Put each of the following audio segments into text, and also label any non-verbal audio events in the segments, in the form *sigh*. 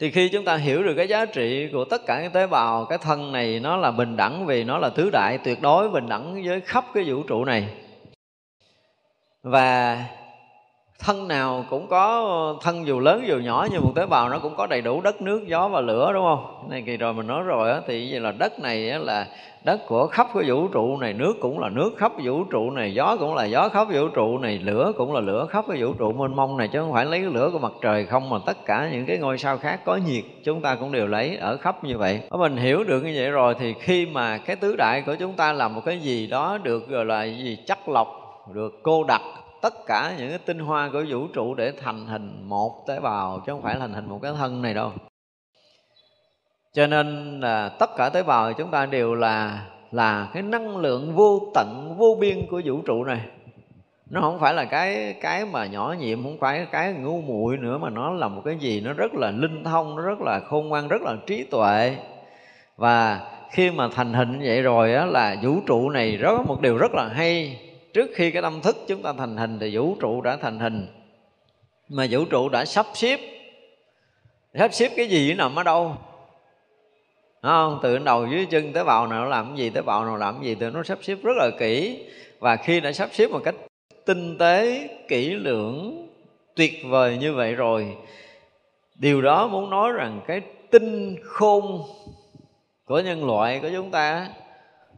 thì khi chúng ta hiểu được cái giá trị của tất cả những tế bào, cái thân này nó là bình đẳng vì nó là tứ đại tuyệt đối bình đẳng với khắp cái vũ trụ này. Và thân nào cũng có, thân dù lớn dù nhỏ như một tế bào nó cũng có đầy đủ đất, nước, gió và lửa, đúng không? Này kỳ rồi mình nói rồi á, thì vậy là đất này là đất của khắp cái vũ trụ này, nước cũng là nước khắp vũ trụ này, gió cũng là gió khắp vũ trụ này, lửa cũng là lửa khắp cái vũ trụ. Mênh mông này chứ không phải lấy cái lửa của mặt trời không, mà tất cả những cái ngôi sao khác có nhiệt, chúng ta cũng đều lấy ở khắp như vậy. Nếu mình hiểu được như vậy rồi thì khi mà cái tứ đại của chúng ta làm một cái gì đó được gọi là gì? Chắc lọc, được cô đặc. Tất cả những cái tinh hoa của vũ trụ để thành hình một tế bào, chứ không phải thành hình một cái thân này đâu cho nên là tất cả tế bào chúng ta đều là là cái năng lượng vô tận, vô biên của vũ trụ này. Nó không phải là cái cái mà nhỏ nhiệm, không phải cái ngu muội nữa, mà nó là một cái gì nó rất là linh thông, nó rất là khôn ngoan, rất là trí tuệ. Và khi mà thành hình như vậy rồi á, là vũ trụ này rất, một điều rất là hay. Trước khi cái tâm thức chúng ta thành hình thì vũ trụ đã thành hình. Mà vũ trụ đã sắp xếp. Sắp xếp cái gì nằm ở đâu? Đúng không? từ đầu dưới chân tới bào nào làm cái gì tới bào nào làm cái gì từ nó sắp xếp rất là kỹ. Và khi đã sắp xếp một cách tinh tế, kỹ lưỡng, tuyệt vời như vậy rồi, điều đó muốn nói rằng cái tinh khôn của nhân loại của chúng ta,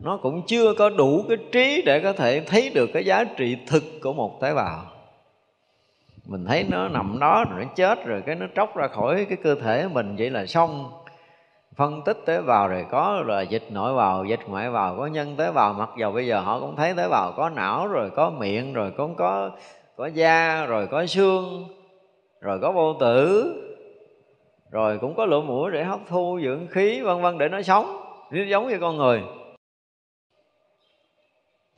nó cũng chưa có đủ cái trí để có thể thấy được cái giá trị thực của một tế bào. Mình thấy nó nằm đó, rồi nó chết, rồi cái nó tróc ra khỏi cái cơ thể mình, vậy là xong phân tích tế bào rồi có là dịch nội vào dịch ngoại vào có nhân tế bào. Mặc dầu bây giờ họ cũng thấy tế bào có não, rồi có miệng, rồi cũng có có da, rồi có xương, rồi có vô tử, rồi cũng có lỗ mũi để hấp thu dưỡng khí, vân vân để nó sống nó giống như con người.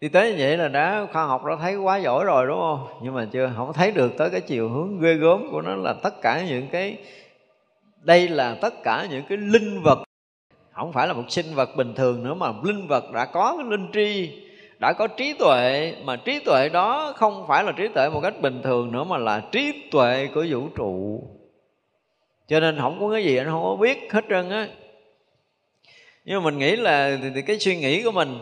Thì tới như vậy là đã, khoa học đã thấy quá giỏi rồi, đúng không? Nhưng mà chưa, không thấy được tới cái chiều hướng ghê gớm của nó là tất cả những cái đây là tất cả những cái linh vật. Không phải là một sinh vật bình thường nữa mà linh vật đã có cái linh tri đã có trí tuệ. Mà trí tuệ đó không phải là trí tuệ một cách bình thường nữa mà là trí tuệ của vũ trụ. Cho nên không có cái gì anh không có biết hết trơn á. Nhưng mà mình nghĩ là thì, thì cái suy nghĩ của mình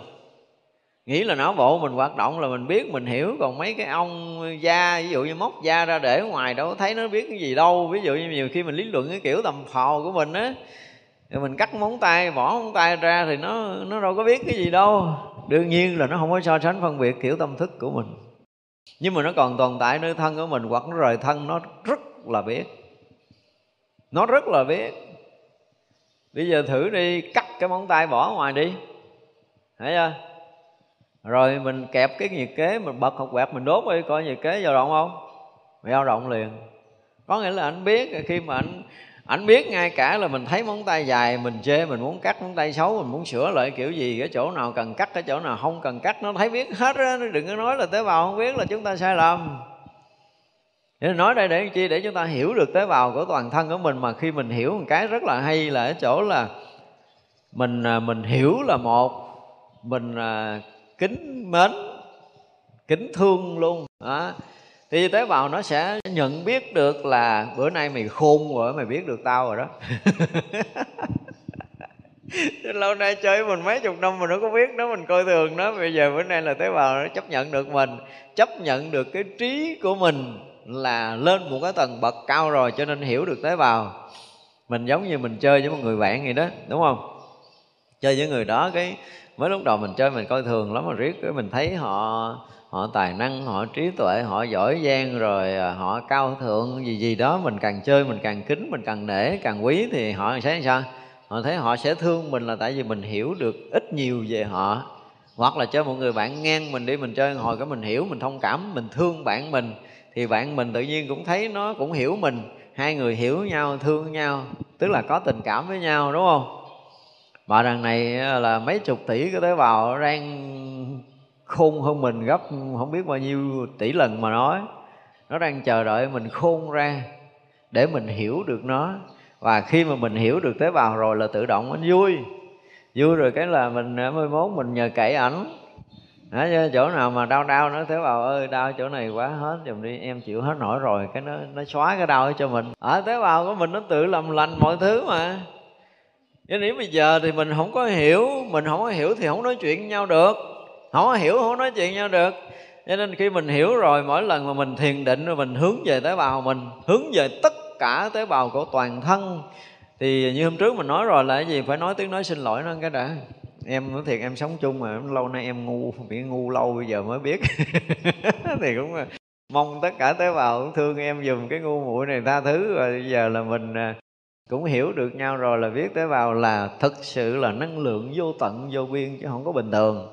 nghĩ là não bộ mình hoạt động là mình biết, mình hiểu. Còn mấy cái ông da, ví dụ như móc da ra để ngoài đâu thấy nó biết cái gì đâu. Ví dụ như nhiều khi mình lý luận cái kiểu tầm phò của mình á thì mình cắt móng tay, bỏ móng tay ra thì nó nó đâu có biết cái gì đâu. Đương nhiên là nó không có so sánh phân biệt kiểu tâm thức của mình. Nhưng mà nó còn tồn tại nơi thân của mình, hoặc nó rời thân, nó rất là biết. Nó rất là biết. Bây giờ thử đi, cắt cái móng tay bỏ ngoài đi. Thấy chưa? Rồi mình kẹp cái nhiệt kế, mình bật học quẹt, mình đốt đi, coi nhiệt kế dao động không? Dao động liền. Có nghĩa là anh biết, khi mà anh anh biết ngay cả là mình thấy móng tay dài, mình chê, mình muốn cắt móng tay xấu, mình muốn sửa lại kiểu gì, cái chỗ nào cần cắt, cái chỗ nào không cần cắt, nó thấy biết hết á đừng có nói là tế bào không biết là chúng ta sai lầm. Để nói đây để chi? Để chúng ta hiểu được tế bào của toàn thân của mình, mà khi mình hiểu một cái rất là hay là ở chỗ là mình à, mình hiểu là một, mình à, kính mến, kính thương luôn. Đó. thì tế bào nó sẽ nhận biết được là bữa nay mày khôn rồi mày biết được tao rồi đó. *laughs* Lâu nay chơi mình mấy chục năm mình nó có biết nó, mình coi thường nó. Bây giờ bữa nay là tế bào nó chấp nhận được mình, chấp nhận được cái trí của mình là lên một cái tầng bậc cao rồi cho nên hiểu được tế bào. Mình giống như mình chơi với một người bạn vậy đó, đúng không? Chơi với người đó cái mới lúc đầu mình chơi mình coi thường lắm mà riết, cái mình thấy họ họ tài năng, họ trí tuệ, họ giỏi giang rồi à, họ cao thượng, gì gì đó. Mình càng chơi mình càng kính, mình càng nể, càng quý thì họ sẽ sao? Họ thấy họ sẽ thương mình là tại vì mình hiểu được ít nhiều về họ. Hoặc là chơi một người bạn ngang mình đi, mình chơi hồi cái mình hiểu, mình thông cảm, mình thương bạn mình, thì bạn mình tự nhiên cũng thấy nó cũng hiểu mình. Hai người hiểu nhau, thương nhau, tức là có tình cảm với nhau, đúng không? Mà đằng này là mấy chục tỷ cái tế bào đang khôn hơn mình gấp không biết bao nhiêu tỷ lần mà nói. Nó đang chờ đợi mình khôn ra để mình hiểu được nó. Và khi mà mình hiểu được tế bào rồi là tự động anh vui. Vui rồi cái là mình à, mới mốt mình nhờ cậy ảnh. Đó, chỗ nào mà đau đau nó tế bào ơi đau chỗ này quá hết dùm đi em chịu hết nổi rồi. Cái nó nó xóa cái đau cho mình. Ở tế bào của mình nó tự làm lành mọi thứ mà nhưng nếu bây giờ thì mình không có hiểu, mình không có hiểu thì không nói chuyện với nhau được. Không có hiểu không nói chuyện với nhau được. Cho nên khi mình hiểu rồi, mỗi lần mà mình thiền định rồi mình hướng về tế bào mình, hướng về tất cả tế bào của toàn thân, thì như hôm trước mình nói rồi là cái gì? Phải nói tiếng nói xin lỗi nó cái đã. Em nói thiệt, em sống chung mà lâu nay em ngu, bị ngu lâu bây giờ mới biết. *laughs* Thì cũng mong tất cả tế bào cũng thương em dùm cái ngu muội này tha thứ. Và bây giờ là mình à, cũng hiểu được nhau rồi là biết tế bào là thực sự là năng lượng vô tận, vô biên chứ không có bình thường.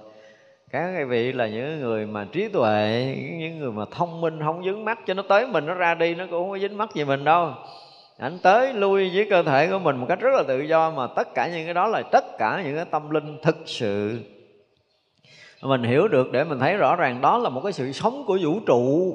Các vị là những người mà trí tuệ, những người mà thông minh, không dính mắt cho nó tới mình, nó ra đi, nó cũng không có dính mắt gì mình đâu. Ảnh tới lui với cơ thể của mình một cách rất là tự do mà tất cả những cái đó là tất cả những cái tâm linh thực sự. Mình hiểu được để mình thấy rõ ràng đó là một cái sự sống của vũ trụ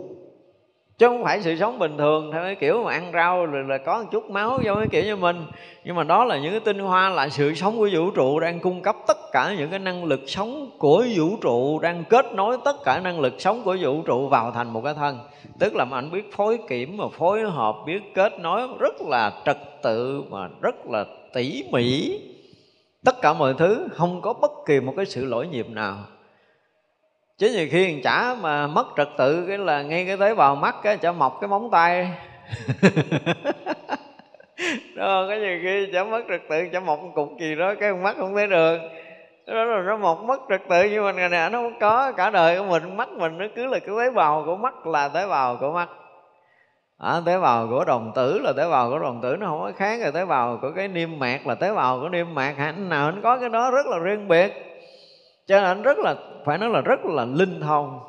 chứ không phải sự sống bình thường, theo cái kiểu mà ăn rau rồi là có một chút máu vô cái kiểu như mình. Nhưng mà đó là những cái tinh hoa, là sự sống của vũ trụ đang cung cấp tất cả những cái năng lực sống của vũ trụ, đang kết nối tất cả năng lực sống của vũ trụ vào thành một cái thân. Tức là anh biết phối kiểm, mà phối hợp, biết kết nối rất là trật tự, mà rất là tỉ mỉ. Tất cả mọi thứ không có bất kỳ một cái sự lỗi nhịp nào chứ nhiều khi chả mà mất trật tự cái là ngay cái tế bào mắt cái chả mọc cái móng tay. *laughs* Đó cái nhiều khi chả mất trật tự chả mọc một cục gì đó cái mắt không thấy được. Đó là nó mọc mất trật tự nhưng mà ngày nào nó không có cả đời của mình mắt mình nó cứ là cái tế bào của mắt là tế bào của mắt. À, tế bào của đồng tử là tế bào của đồng tử nó không có khác rồi tế bào của cái niêm mạc là tế bào của niêm mạc hạnh nào nó có cái đó rất là riêng biệt cho nên anh rất là phải nói là rất là linh thông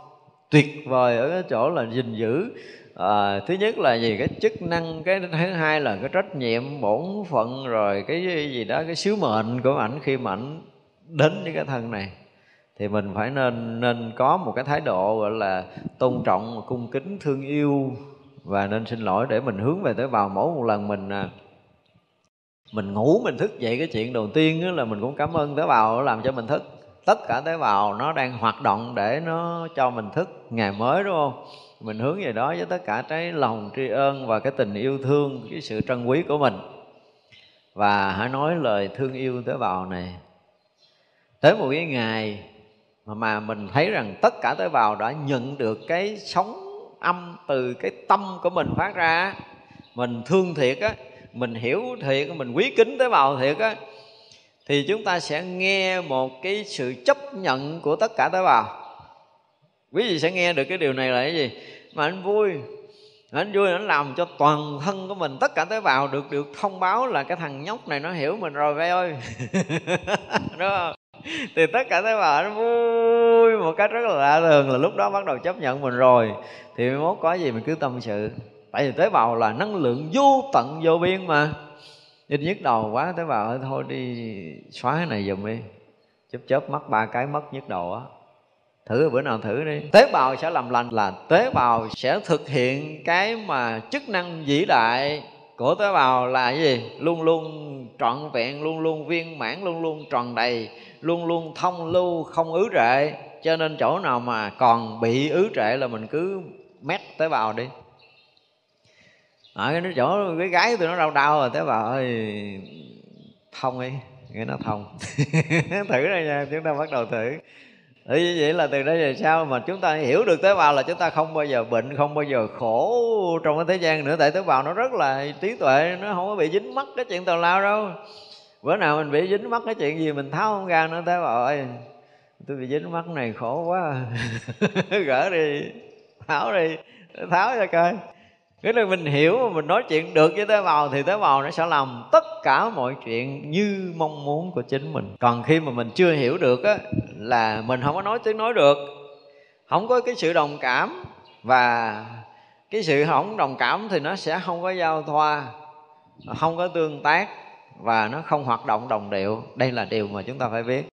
tuyệt vời ở cái chỗ là gìn giữ. À, thứ nhất là gì? Cái chức năng cái thứ hai là cái trách nhiệm bổn phận rồi cái gì đó cái sứ mệnh của ảnh khi mà ảnh đến với cái thân này. Thì mình phải nên nên có một cái thái độ gọi là tôn trọng cung kính thương yêu và nên xin lỗi để mình hướng về tới vào mỗi một lần mình à, mình ngủ mình thức dậy cái chuyện đầu tiên là mình cũng cảm ơn tế bào làm cho mình thức tất cả tế bào nó đang hoạt động để nó cho mình thức ngày mới đúng không? Mình hướng về đó với tất cả cái lòng tri ân và cái tình yêu thương cái sự trân quý của mình. Và hãy nói lời thương yêu tế bào này. Tới một cái ngày mà, mà mình thấy rằng tất cả tế bào đã nhận được cái sóng âm từ cái tâm của mình phát ra mình thương thiệt á mình hiểu thiệt mình quý kính tế bào thiệt á thì chúng ta sẽ nghe một cái sự chấp nhận của tất cả tế bào. Quý vị sẽ nghe được cái điều này là cái gì? Mà anh vui. Anh vui, anh làm cho toàn thân của mình, tất cả tế bào được được thông báo là cái thằng nhóc này nó hiểu mình rồi vậy ơi. *laughs* Đúng không? Thì tất cả tế bào nó vui một cách rất là lạ thường là lúc đó bắt đầu chấp nhận mình rồi. Thì mốt có gì mình cứ tâm sự. Tại vì tế bào là năng lượng vô tận vô biên mà nên nhức đầu quá tế bào thôi đi xóa cái này giùm đi. Chớp chớp mắt ba cái mất nhức đầu á. Thử bữa nào thử đi. Tế bào sẽ làm lành là tế bào sẽ thực hiện cái mà chức năng vĩ đại của tế bào là cái gì? Luôn luôn trọn vẹn, luôn luôn viên mãn, luôn luôn tròn đầy Luôn luôn thông lưu, không ứ trệ. Cho nên chỗ nào mà còn bị ứ trệ là mình cứ mét tế bào đi ở cái nó chỗ cái gái tụi nó đau đau à, rồi tế bào ơi thông đi nghe nó thông. *laughs* Thử đây nha chúng ta bắt đầu thử. Thế như vậy là từ đây về sau mà chúng ta hiểu được tế bào là chúng ta không bao giờ bệnh, không bao giờ khổ trong cái thế gian nữa Tại tế bào nó rất là trí tuệ, nó không có bị dính mắc cái chuyện tào lao đâu. Bữa nào mình bị dính mắc cái chuyện gì mình tháo không ra nữa tế bào ơi Tôi bị dính mắc này khổ quá. *laughs* Gỡ đi, tháo đi, tháo ra coi nghĩa là mình hiểu mà mình nói chuyện được với tế bào thì tế bào nó sẽ làm tất cả mọi chuyện như mong muốn của chính mình. Còn khi mà mình chưa hiểu được á, là mình không có nói tiếng nói được, không có cái sự đồng cảm và cái sự không đồng cảm thì nó sẽ không có giao thoa, không có tương tác và nó không hoạt động đồng điệu. Đây là điều mà chúng ta phải biết.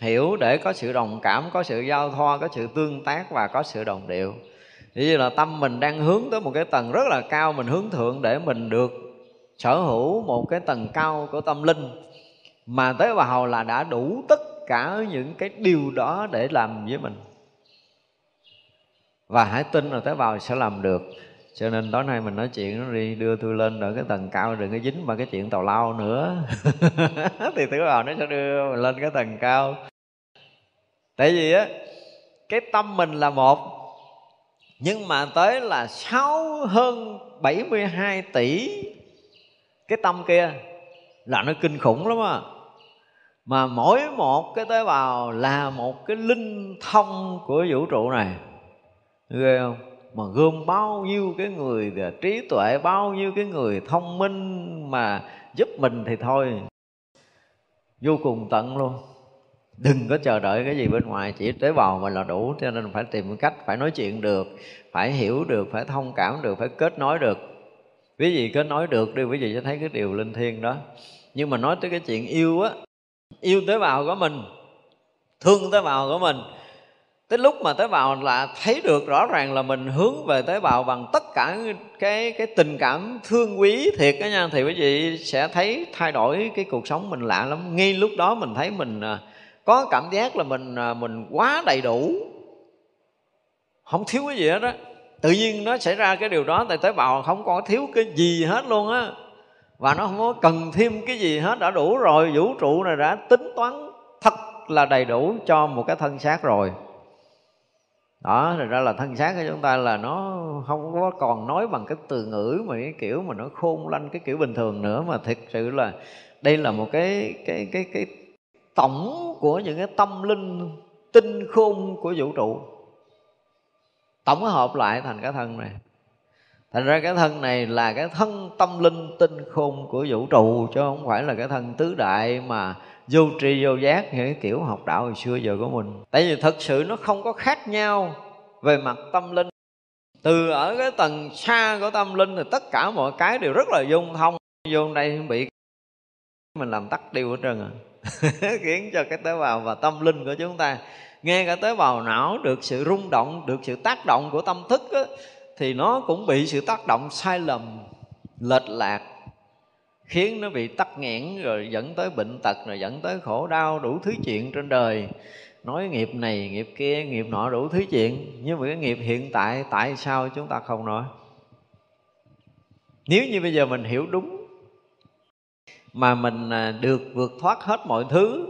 Hiểu để có sự đồng cảm, có sự giao thoa, có sự tương tác và có sự đồng điệu như là tâm mình đang hướng tới một cái tầng rất là cao mình hướng thượng để mình được sở hữu một cái tầng cao của tâm linh. Mà tế bào là đã đủ tất cả những cái điều đó để làm với mình. Và hãy tin là tế bào sẽ làm được. Cho nên tối nay mình nói chuyện, nó đi đưa tôi lên ở cái tầng cao, đừng có dính vào cái chuyện tàu lao nữa. *laughs* Thì tế bào nó sẽ đưa mình lên cái tầng cao. Tại vì á, cái tâm mình là một nhưng mà tới là sáu hơn 72 tỷ. Cái tâm kia là nó kinh khủng lắm á. Mà mỗi một cái tế bào là một cái linh thông của vũ trụ này. Ghê không? Mà gom bao nhiêu cái người trí tuệ, bao nhiêu cái người thông minh mà giúp mình thì thôi. Vô cùng tận luôn đừng có chờ đợi cái gì bên ngoài chỉ tế bào mình là đủ cho nên phải tìm cách phải nói chuyện được phải hiểu được phải thông cảm được phải kết nối được. Quý vị kết nối được đi quý vị sẽ thấy cái điều linh thiêng đó. Nhưng mà nói tới cái chuyện yêu á yêu tế bào của mình thương tế bào của mình tới lúc mà tế bào là thấy được rõ ràng là mình hướng về tế bào bằng tất cả cái cái tình cảm thương quý thiệt đó nha thì quý vị sẽ thấy thay đổi cái cuộc sống mình lạ lắm. Ngay lúc đó mình thấy mình à, có cảm giác là mình à, mình quá đầy đủ. Không thiếu cái gì hết á. Tự nhiên nó xảy ra cái điều đó, tại tế bào không có thiếu cái gì hết luôn á. Và nó không có cần thêm cái gì hết, đã đủ rồi, vũ trụ này đã tính toán thật là đầy đủ cho một cái thân xác rồi. Đó thì ra là thân xác của chúng ta là nó không có còn nói bằng cái từ ngữ mà cái kiểu mà nó khôn lanh, cái kiểu bình thường nữa. Mà thực sự là đây là một cái cái cái cái tổng của những cái tâm linh, tinh khôn của vũ trụ. Tổng hợp lại thành cái thân này. Thành ra cái thân này là cái thân tâm linh tinh khôn của vũ trụ, chứ không phải là cái thân tứ đại mà vô tri vô giác như cái kiểu học đạo hồi xưa giờ của mình. Tại vì thật sự nó không có khác nhau về mặt tâm linh. Từ ở cái tầng xa của tâm linh thì tất cả mọi cái đều rất là dung thông. Vô đây bị mình làm tắt điều hết trơn à. *laughs* khiến cho cái tế bào và tâm linh của chúng ta nghe cả tế bào não được sự rung động được sự tác động của tâm thức á, thì nó cũng bị sự tác động sai lầm lệch lạc khiến nó bị tắc nghẽn rồi dẫn tới bệnh tật rồi dẫn tới khổ đau đủ thứ chuyện trên đời. Nói nghiệp này nghiệp kia nghiệp nọ đủ thứ chuyện nhưng mà cái nghiệp hiện tại tại sao chúng ta không nói? Nếu như bây giờ mình hiểu đúng mà mình à, được vượt thoát hết mọi thứ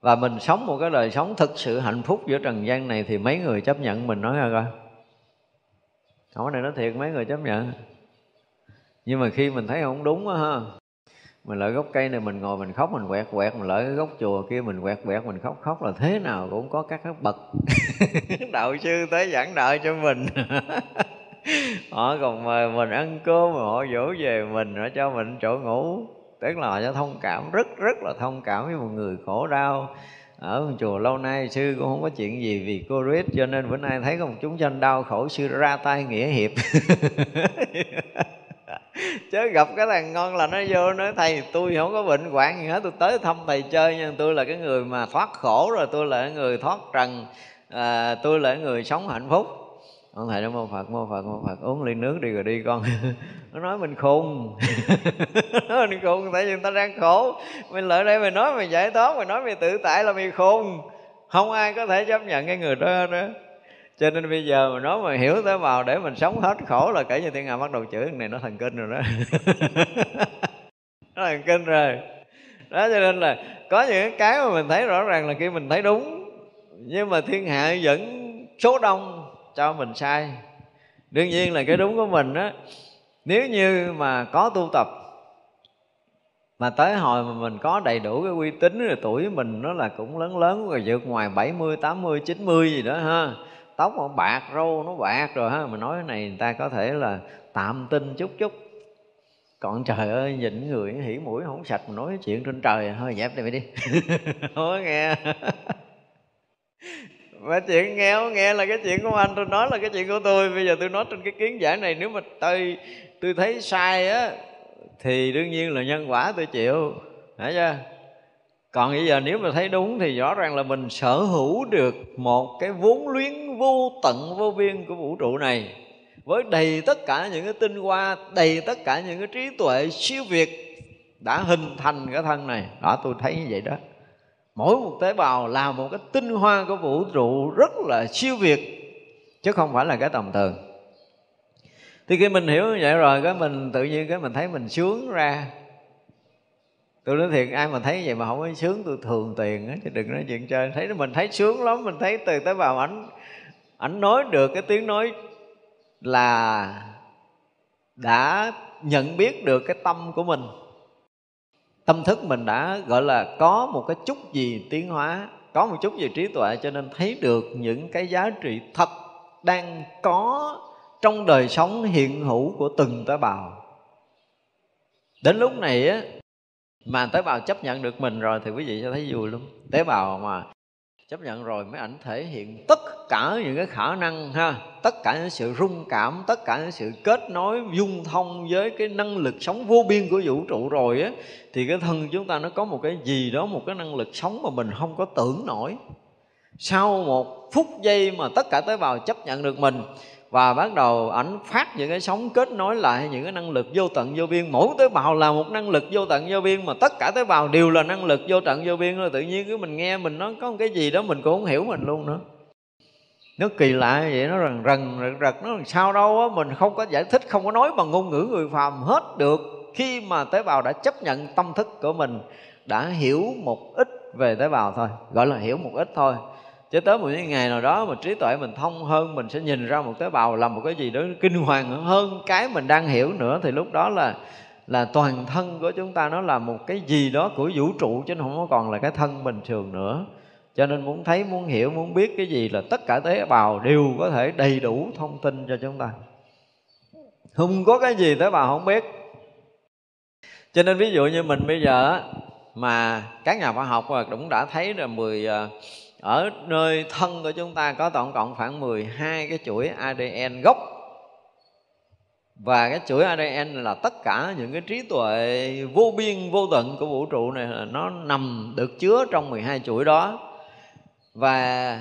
và mình sống một cái đời sống thực sự hạnh phúc giữa trần gian này thì mấy người chấp nhận mình nói ra coi. Hỏi này nói thiệt, mấy người chấp nhận. Nhưng mà khi mình thấy không đúng á ha, mình lợi gốc cây này mình ngồi mình khóc, mình quẹt quẹt, mình lợi cái gốc chùa kia mình quẹt quẹt, mình khóc khóc là thế nào cũng có các cái bậc. *laughs* Đạo sư tới giảng đạo cho mình. *laughs* họ còn mời mình ăn cơm mà họ dỗ về mình họ cho mình chỗ ngủ. Tức là họ cho thông cảm rất rất là thông cảm với một người khổ đau. Ở chùa lâu nay sư cũng không có chuyện gì vì covid cho nên bữa nay thấy có một chúng sanh đau khổ sư ra tay nghĩa hiệp. *laughs* Chứ gặp cái thằng ngon là nó vô nói thầy tôi không có bệnh hoạn gì hết tôi tới thăm thầy chơi nhưng tôi là cái người mà thoát khổ rồi tôi là cái người thoát trần à, tôi là cái người sống hạnh phúc ông thầy nó mô phật mô phật mô phật. Uống ly nước đi rồi đi con. *laughs* Nó nói mình khùng. *laughs* Nói mình khùng, tại vì người ta đang khổ. Mình lại đây mình nói mình giải thoát mình nói mình tự tại là mình khùng. Không ai có thể chấp nhận cái người đó đó cho nên bây giờ mà nói mà hiểu tới vào để mình sống hết khổ là kể như thiên hà bắt đầu chửi này nó thần kinh rồi đó. *laughs* Nó thần kinh rồi. Đó, cho nên là có những cái mà mình thấy rõ ràng là khi mình thấy đúng. Nhưng mà thiên hạ vẫn số đông cho mình sai. Đương nhiên là cái đúng của mình á nếu như mà có tu tập mà tới hồi mà mình có đầy đủ cái uy tín rồi tuổi mình nó là cũng lớn lớn rồi vượt ngoài 70, 80, 90 gì đó ha. Tóc nó bạc râu nó bạc rồi ha. Mà nói cái này người ta có thể là tạm tin chút chút. Còn trời ơi nhìn người hỉ mũi không sạch mà nói chuyện trên trời *laughs* thôi dẹp đi đi. Không có nghe mà chuyện nghèo nghe là cái chuyện của anh tôi nói là cái chuyện của tôi. Bây giờ tôi nói trên cái kiến giải này, nếu mà tôi tôi thấy sai á, thì đương nhiên là nhân quả tôi chịu. Hiểu chưa? Còn bây giờ nếu mà thấy đúng thì rõ ràng là mình sở hữu được một cái vốn luyến vô tận, vô biên của vũ trụ này. Với đầy tất cả những cái tinh hoa, đầy tất cả những cái trí tuệ siêu việt đã hình thành cái thân này. Đó, tôi thấy như vậy đó mỗi một tế bào là một cái tinh hoa của vũ trụ rất là siêu việt, chứ không phải là cái tầm thường. Thì khi mình hiểu như vậy rồi, cái mình tự nhiên cái mình thấy mình sướng ra. Tôi nói thiệt, ai mà thấy vậy mà không có sướng, tôi thường tiền á, chứ đừng nói chuyện chơi. Thấy mình thấy sướng lắm, mình thấy từ tế bào ảnh ảnh nói được cái tiếng nói là đã nhận biết được cái tâm của mình tâm thức mình đã, gọi là, có một cái chút gì tiến hóa, có một chút gì trí tuệ, cho nên thấy được những cái giá trị thật đang có trong đời sống hiện hữu của từng tế bào. Đến lúc này á, mà tế bào chấp nhận được mình rồi thì quý vị sẽ thấy vui lắm. Tế bào mà chấp nhận rồi mới ảnh thể hiện tất cả những cái khả năng ha, tất cả những sự rung cảm, tất cả những sự kết nối, dung thông với cái năng lực sống vô biên của vũ trụ rồi á, thì cái thân chúng ta nó có một cái gì đó, một cái năng lực sống mà mình không có tưởng nổi. Sau một phút giây mà tất cả tế bào chấp nhận được mình và bắt đầu ảnh phát những cái sóng kết nối lại những cái năng lực vô tận vô biên, mỗi tế bào là một năng lực vô tận vô biên mà tất cả tế bào đều là năng lực vô tận vô biên rồi, tự nhiên cứ mình nghe mình nó có một cái gì đó mình cũng không hiểu mình luôn nữa nó kỳ lạ vậy, nó rần rần rật rật nó làm sao đâu á, mình không có giải thích, không có nói bằng ngôn ngữ người phàm hết được. Khi mà tế bào đã chấp nhận tâm thức của mình, đã hiểu một ít về tế bào thôi, gọi là hiểu một ít thôi chứ tới một cái ngày nào đó mà trí tuệ mình thông hơn, mình sẽ nhìn ra một tế bào làm một cái gì đó kinh hoàng hơn cái mình đang hiểu nữa, thì lúc đó là là toàn thân của chúng ta nó là một cái gì đó của vũ trụ, chứ không có còn là cái thân bình thường nữa cho nên muốn thấy, muốn hiểu, muốn biết cái gì là tất cả tế bào đều có thể đầy đủ thông tin cho chúng ta. Không có cái gì tế bào không biết. Cho nên ví dụ như mình bây giờ mà các nhà khoa học cũng đã thấy là 10 ờ, ở nơi thân của chúng ta có tổng cộng khoảng 12 cái chuỗi ADN gốc. Và cái chuỗi ADN là tất cả những cái trí tuệ vô biên vô tận của vũ trụ này nó nằm được chứa trong 12 chuỗi đó và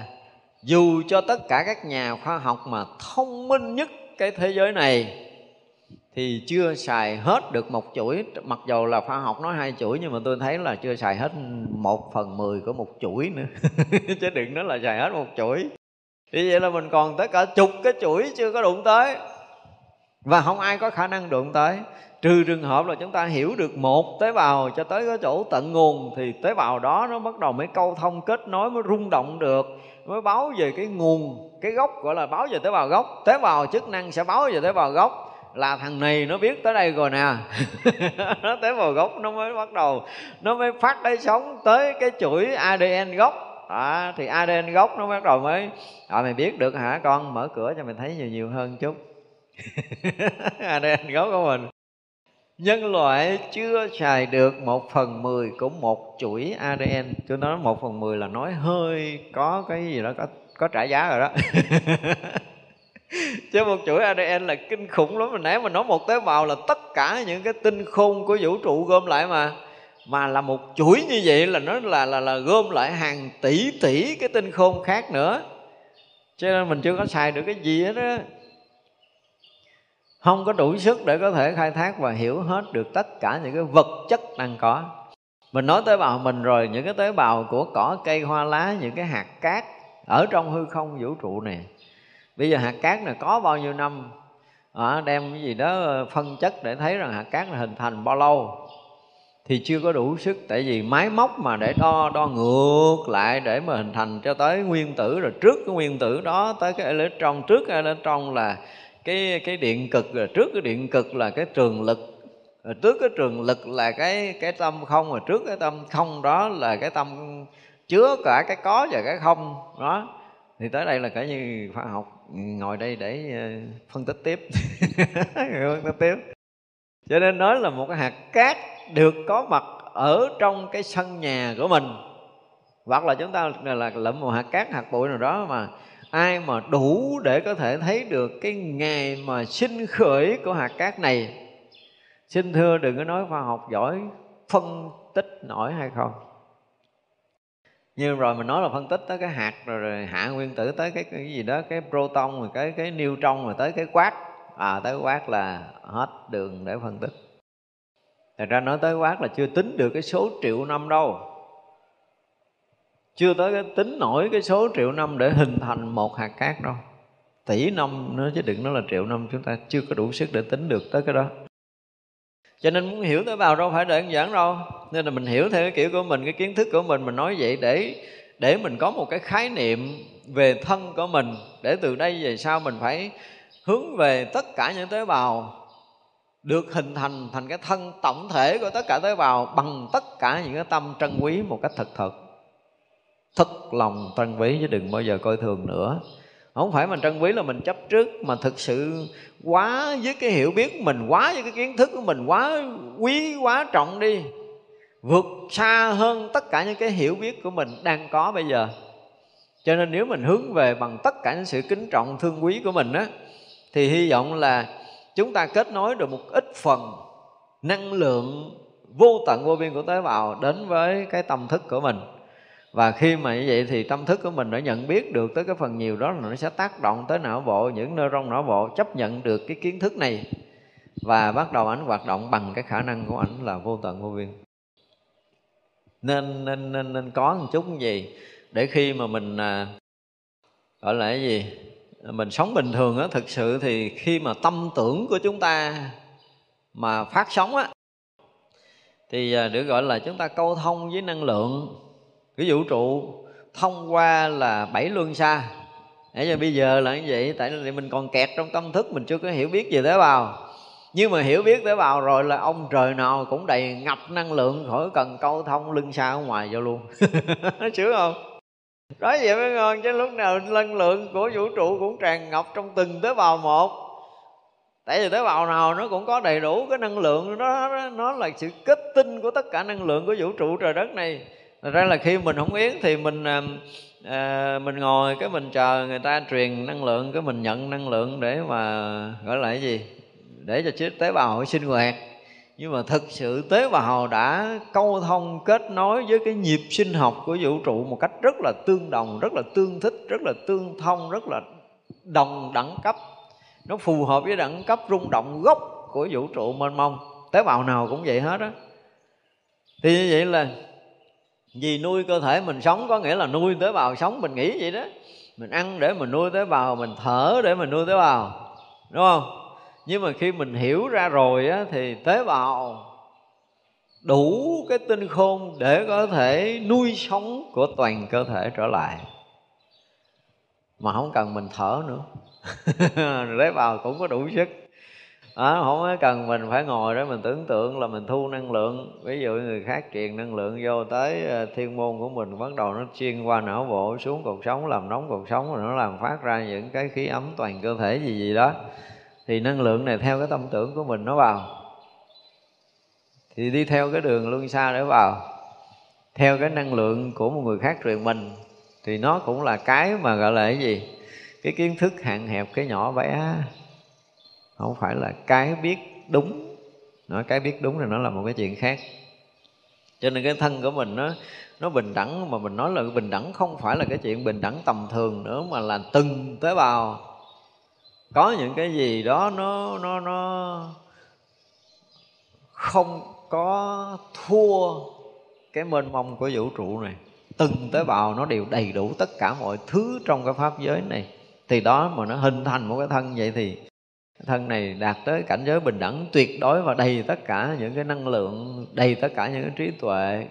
dù cho tất cả các nhà khoa học mà thông minh nhất cái thế giới này, thì chưa xài hết được một chuỗi. Mặc dù là khoa học nói hai chuỗi, nhưng mà tôi thấy là chưa xài hết một phần mười của một chuỗi nữa. *laughs* Chứ đừng nói là xài hết một chuỗi. Vì vậy là mình còn tất cả chục cái chuỗi chưa có đụng tới. Và không ai có khả năng đụng tới trừ trường hợp là chúng ta hiểu được một tế bào cho tới cái chỗ tận nguồn thì tế bào đó nó bắt đầu mới câu thông kết nối mới rung động được mới báo về cái nguồn cái gốc gọi là báo về tế bào gốc. Tế bào chức năng sẽ báo về tế bào gốc. Là thằng này nó biết tới đây rồi nè. Nó *laughs* tế bào gốc nó mới bắt đầu nó mới phát cái sống tới cái chuỗi adn gốc. Đó, thì adn gốc nó bắt đầu mới à, mày biết được hả con? Mở cửa cho mày thấy nhiều nhiều hơn chút. *laughs* Adn gốc của mình nhân loại chưa xài được một phần mười của một chuỗi ADN Tôi nói một phần mười là nói hơi, có cái gì đó, có có trả giá rồi đó. *laughs* Chứ một chuỗi ADN là kinh khủng lắm. Mình nãy mà nói một tế bào là tất cả những cái tinh khôn của vũ trụ gom lại mà mà là một chuỗi như vậy là nó là là là gom lại hàng tỷ tỷ cái tinh khôn khác nữa. Cho nên mình chưa có xài được cái gì hết á không có đủ sức để có thể khai thác và hiểu hết được tất cả những cái vật chất đang có. Mình nói tế bào mình rồi những cái tế bào của cỏ cây hoa lá những cái hạt cát ở trong hư không vũ trụ này. Bây giờ hạt cát này có bao nhiêu năm? À, đem cái gì đó ờ, phân chất để thấy rằng hạt cát là hình thành bao lâu? Thì chưa có đủ sức tại vì máy móc mà để đo đo ngược lại để mà hình thành cho tới nguyên tử rồi trước cái nguyên tử đó tới cái electron trước cái electron là cái cái điện cực, rồi trước cái điện cực là cái trường lực. Rồi trước cái trường lực là cái cái tâm không, rồi trước cái tâm không đó là cái tâm chứa cả cái có và cái không đó. Thì tới đây là cả như khoa học ừ, ngồi đây để ờ, phân tích tiếp. *laughs* Phân tích tiếp. Cho nên nói là một cái hạt cát được có mặt ở trong cái sân nhà của mình. Hoặc là chúng ta là lượm một hạt cát, hạt bụi nào đó mà ai mà đủ để có thể thấy được cái ngày mà sinh khởi của hạt cát này? Xin thưa đừng có nói khoa học giỏi phân tích nổi hay không? Như rồi mình nói là phân tích tới cái hạt rồi, rồi hạ nguyên tử tới cái, cái gì đó cái proton rồi cái cái neutron rồi tới cái quát. À tới quát là hết đường để phân tích. Thật ra nói tới quát là chưa tính được cái số triệu năm đâu. Chưa tới cái tính nổi cái số triệu năm để hình thành một hạt cát đâu. Tỷ năm nữa chứ đừng nói là triệu năm, chúng ta chưa có đủ sức để tính được tới cái đó. Cho nên muốn hiểu tới vào đâu phải đơn giản đâu. Nên là mình hiểu theo cái kiểu của mình, cái kiến thức của mình mình nói vậy để để mình có một cái khái niệm về thân của mình. Để từ đây về sau mình phải hướng về tất cả những tế bào, được hình thành thành cái thân tổng thể của tất cả tế bào bằng tất cả những cái tâm trân quý một cách thật thật thật lòng trân quý chứ đừng bao giờ coi thường nữa. Không phải mình trân quý là mình chấp trước, mà thực sự quá với cái hiểu biết mình, quá với cái kiến thức của mình, quá quý, quá trọng đi, vượt xa hơn tất cả những cái hiểu biết của mình đang có bây giờ. Cho nên nếu mình hướng về bằng tất cả những sự kính trọng, thương quý của mình á, thì hy vọng là chúng ta kết nối được một ít phần năng lượng vô tận vô biên của tế bào đến với cái tâm thức của mình và khi mà như vậy thì tâm thức của mình đã nhận biết được tới cái phần nhiều đó là nó sẽ tác động tới não bộ những nơi trong não bộ chấp nhận được cái kiến thức này. Và bắt đầu ảnh hoạt động bằng cái khả năng của ảnh là vô tận vô biên. Nên nên nên, nên có một chút gì để khi mà mình à, gọi là cái gì mình sống bình thường á thực sự thì khi mà tâm tưởng của chúng ta mà phát sóng á thì à, được gọi là chúng ta câu thông với năng lượng cái vũ trụ thông qua là bảy luân xa. Để cho bây giờ là như vậy, tại vì mình còn kẹt trong tâm thức, mình chưa có hiểu biết về tế bào. Nhưng mà hiểu biết tế bào rồi là ông trời nào cũng đầy ngập năng lượng khỏi cần câu thông lưng xa ở ngoài vô luôn. *laughs* Sướng không? Nói vậy mới ngon, chứ lúc nào năng lượng của vũ trụ cũng tràn ngập trong từng tế bào một. Tại vì tế bào nào nó cũng có đầy đủ cái năng lượng đó nó là sự kết tinh của tất cả năng lượng của vũ trụ trời đất này. Thật ra là khi mình không yến thì mình à, à, mình ngồi cái mình chờ người ta truyền năng lượng cái mình nhận năng lượng để mà gọi là cái gì? Để cho chiếc tế bào sinh hoạt. Nhưng mà thực sự tế bào đã câu thông kết nối với cái nhịp sinh học của vũ trụ một cách rất là tương đồng rất là tương thích rất là tương thông rất là đồng đẳng cấp. Nó phù hợp với đẳng cấp rung động gốc của vũ trụ mênh mông. Tế bào nào cũng vậy hết á. Thì như vậy là vì nuôi cơ thể mình sống có nghĩa là nuôi tế bào sống mình nghĩ vậy đó. Mình ăn để mình nuôi tế bào mình thở để mình nuôi tế bào đúng không? Nhưng mà khi mình hiểu ra rồi á, thì tế bào đủ cái tinh khôn để có thể nuôi sống của toàn cơ thể trở lại. Mà không cần mình thở nữa. *laughs* Tế bào cũng có đủ sức à, không cần mình phải ngồi đó mình tưởng tượng là mình thu năng lượng. Ví dụ người khác truyền năng lượng vô tới ờ, thiên môn của mình bắt đầu nó xuyên qua não bộ xuống cuộc sống làm nóng cuộc sống rồi nó làm phát ra những cái khí ấm toàn cơ thể gì gì đó. Thì năng lượng này theo cái tâm tưởng của mình nó vào. Thì đi theo cái đường luân xa để vào. Theo cái năng lượng của một người khác truyền mình thì nó cũng là cái mà gọi là cái gì? Cái kiến thức hạn hẹp cái nhỏ bé không phải là cái biết đúng. Nói cái biết đúng là nó là một cái chuyện khác. Cho nên cái thân của mình nó nó bình đẳng, mà mình nói là bình đẳng không phải là cái chuyện bình đẳng tầm thường nữa, mà là từng tế bào. Có những cái gì đó nó nó nó không có thua cái mênh mông của vũ trụ này. Từng tế bào nó đều đầy đủ tất cả mọi thứ trong cái pháp giới này. Thì đó mà nó hình thành một cái thân vậy thì thân này đạt tới cảnh giới bình đẳng tuyệt đối và đầy tất cả những cái năng lượng, đầy tất cả những cái trí tuệ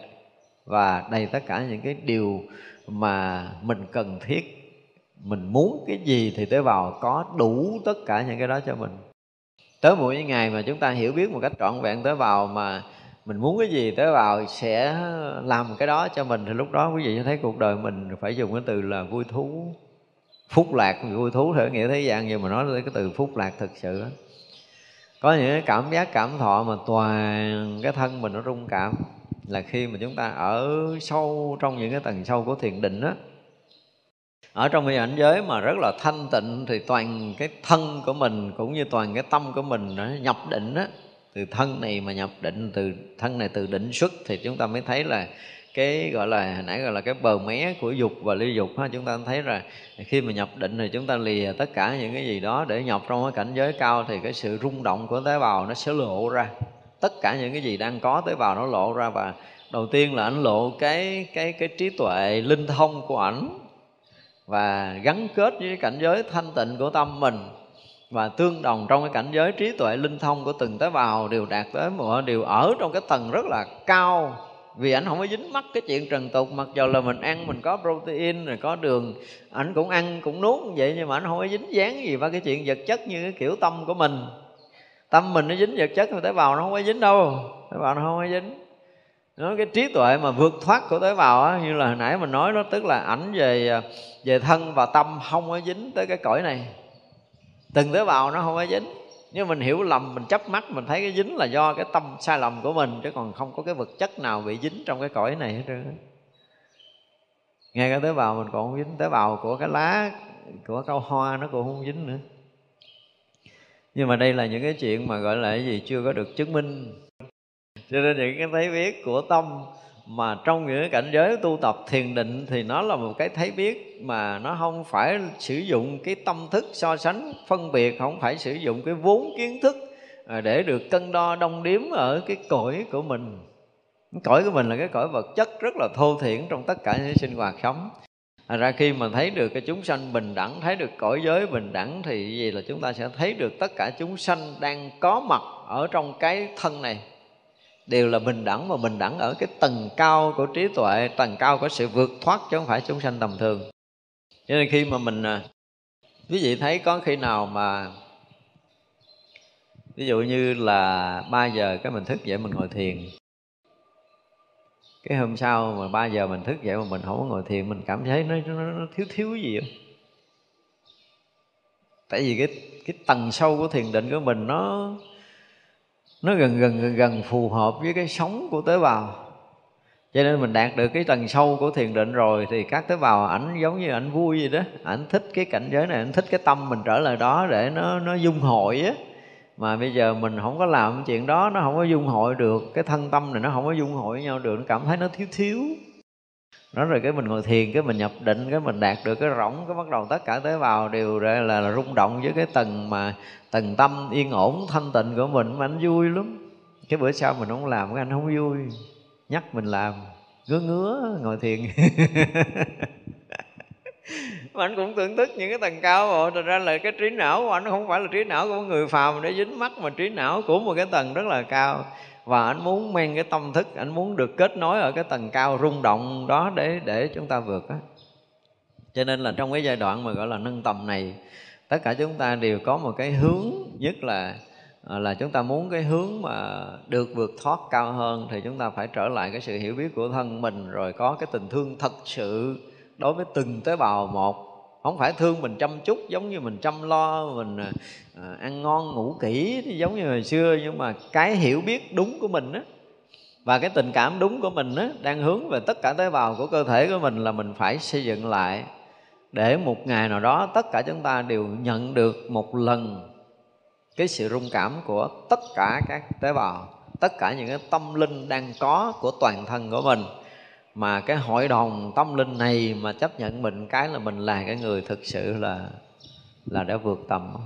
và đầy tất cả những cái điều mà mình cần thiết. Mình muốn cái gì thì tế bào có đủ tất cả những cái đó cho mình. Tới mỗi ngày mà chúng ta hiểu biết một cách trọn vẹn tế bào mà mình muốn cái gì, tế bào sẽ làm cái đó cho mình. Thì lúc đó quý vị sẽ thấy cuộc đời mình phải dùng cái từ là vui thú phúc lạc vui thú khởi nghĩa thế gian, nhưng mà nói tới cái từ phúc lạc thực sự đó. có những cái cảm giác, cảm thọ mà toàn cái thân mình nó rung cảm, là khi mà chúng ta ở sâu trong những cái tầng sâu của thiền định á ở trong cái ảnh giới mà rất là thanh tịnh thì toàn cái thân của mình cũng như toàn cái tâm của mình nó nhập định á từ thân này mà nhập định, từ thân này từ định xuất thì chúng ta mới thấy là cái, gọi là, hồi nãy gọi là cái bờ mé của dục và ly dục ha, chúng ta thấy là khi mà nhập định thì chúng ta lìa tất cả những cái gì đó để nhập trong cái cảnh giới cao thì cái sự rung động của tế bào nó sẽ lộ ra. Tất cả những cái gì đang có tế bào nó lộ ra và đầu tiên là ảnh lộ cái cái cái trí tuệ linh thông của ảnh và gắn kết với cảnh giới thanh tịnh của tâm mình và tương đồng trong cái cảnh giới trí tuệ linh thông của từng tế bào đều đạt tới một, đều ở trong cái tầng rất là cao vì ảnh không có dính mắc cái chuyện trần tục, mặc dù là mình ăn mình có protein, rồi có đường, ảnh cũng ăn cũng nuốt như vậy, nhưng mà ảnh không có dính dáng gì ba cái chuyện vật chất như cái kiểu tâm của mình. Tâm mình nó dính vật chất thì tế bào nó không có dính đâu. Tế bào nó không có dính. Nó cái trí tuệ mà vượt thoát của tế bào á, như là hồi nãy mình nói đó, tức là ảnh về à, về thân và tâm không có dính tới cái cõi này. Từng tế bào nó không có dính nhưng mình hiểu lầm, mình chấp mắt, mình thấy cái dính là do cái tâm sai lầm của mình, chứ còn không có cái vật chất nào bị dính trong cái cõi này hết trơn ngay cái tế bào mình còn không dính, tế bào của cái lá, của câu hoa nó cũng không dính nữa. Nhưng mà đây là những cái chuyện mà gọi là cái gì chưa có được chứng minh. Cho nên những cái thấy biết của tâm mà trong những cảnh giới tu tập thiền định thì nó là một cái thấy biết mà nó không phải sử dụng cái tâm thức so sánh phân biệt không phải sử dụng cái vốn kiến thức à, để được cân đo đong điếm ở cái cõi của mình. Cái cõi của mình là cái cõi vật chất rất là thô thiển trong tất cả những sinh hoạt sống. À, ra khi mà thấy được cái chúng sanh bình đẳng thấy được cõi giới bình đẳng thì gì là chúng ta sẽ thấy được tất cả chúng sanh đang có mặt ở trong cái thân này đều là bình đẳng và bình đẳng ở cái tầng cao của trí tuệ tầng cao của sự vượt thoát chứ không phải chúng sanh tầm thường. Cho nên khi mà mình à, quý vị thấy có khi nào mà ví dụ như là 3 giờ cái mình thức dậy mình ngồi thiền cái hôm sau mà 3 giờ mình thức dậy mà mình không có ngồi thiền mình cảm thấy nó, nó, nó thiếu thiếu gì vậy tại vì cái cái tầng sâu của thiền định của mình nó nó gần gần gần gần phù hợp với cái sống của tế bào. Cho nên mình đạt được cái tầng sâu của thiền định rồi thì các tế bào ảnh giống như ảnh vui vậy đó. Ảnh thích cái cảnh giới này, ảnh thích cái tâm mình trở lại đó để nó nó dung hội á. Mà bây giờ mình không có làm chuyện đó, nó không có dung hội được. Cái thân tâm này nó không có dung hội với nhau được. Nó cảm thấy nó thiếu thiếu nó rồi cái mình ngồi thiền cái mình nhập định cái mình đạt được cái rỗng cái bắt đầu tất cả tế bào đều là, là, là rung động với cái tầng mà tầng tâm yên ổn thanh tịnh của mình. Mà anh vui lắm. Cái bữa sau mình không làm cái anh không vui. Nhắc mình làm ngứa ngứa ngồi thiền. *laughs* Mà anh cũng tưởng thức những cái tầng cao rồi thật ra là cái trí não của anh không phải là trí não của người phàm để dính mắt mà trí não của một cái tầng rất là cao và anh muốn mang cái tâm thức, anh muốn được kết nối ở cái tầng cao rung động đó để để chúng ta vượt á. Cho nên là trong cái giai đoạn mà gọi là nâng tầm này, tất cả chúng ta đều có một cái hướng, nhất là à, là chúng ta muốn cái hướng mà được vượt thoát cao hơn, thì chúng ta phải trở lại cái sự hiểu biết của thân mình, rồi có cái tình thương thật sự đối với từng tế bào một không phải thương mình chăm chút giống như mình chăm lo mình à, à, ăn ngon ngủ kỹ giống như hồi xưa. Nhưng mà cái hiểu biết đúng của mình á và cái tình cảm đúng của mình á đang hướng về tất cả tế bào của cơ thể của mình là mình phải xây dựng lại. Để một ngày nào đó tất cả chúng ta đều nhận được một lần cái sự rung cảm của tất cả các tế bào tất cả những cái tâm linh đang có của toàn thân của mình mà cái hội đồng tâm linh này mà chấp nhận mình cái là mình là cái người thực sự là là đã vượt tầm.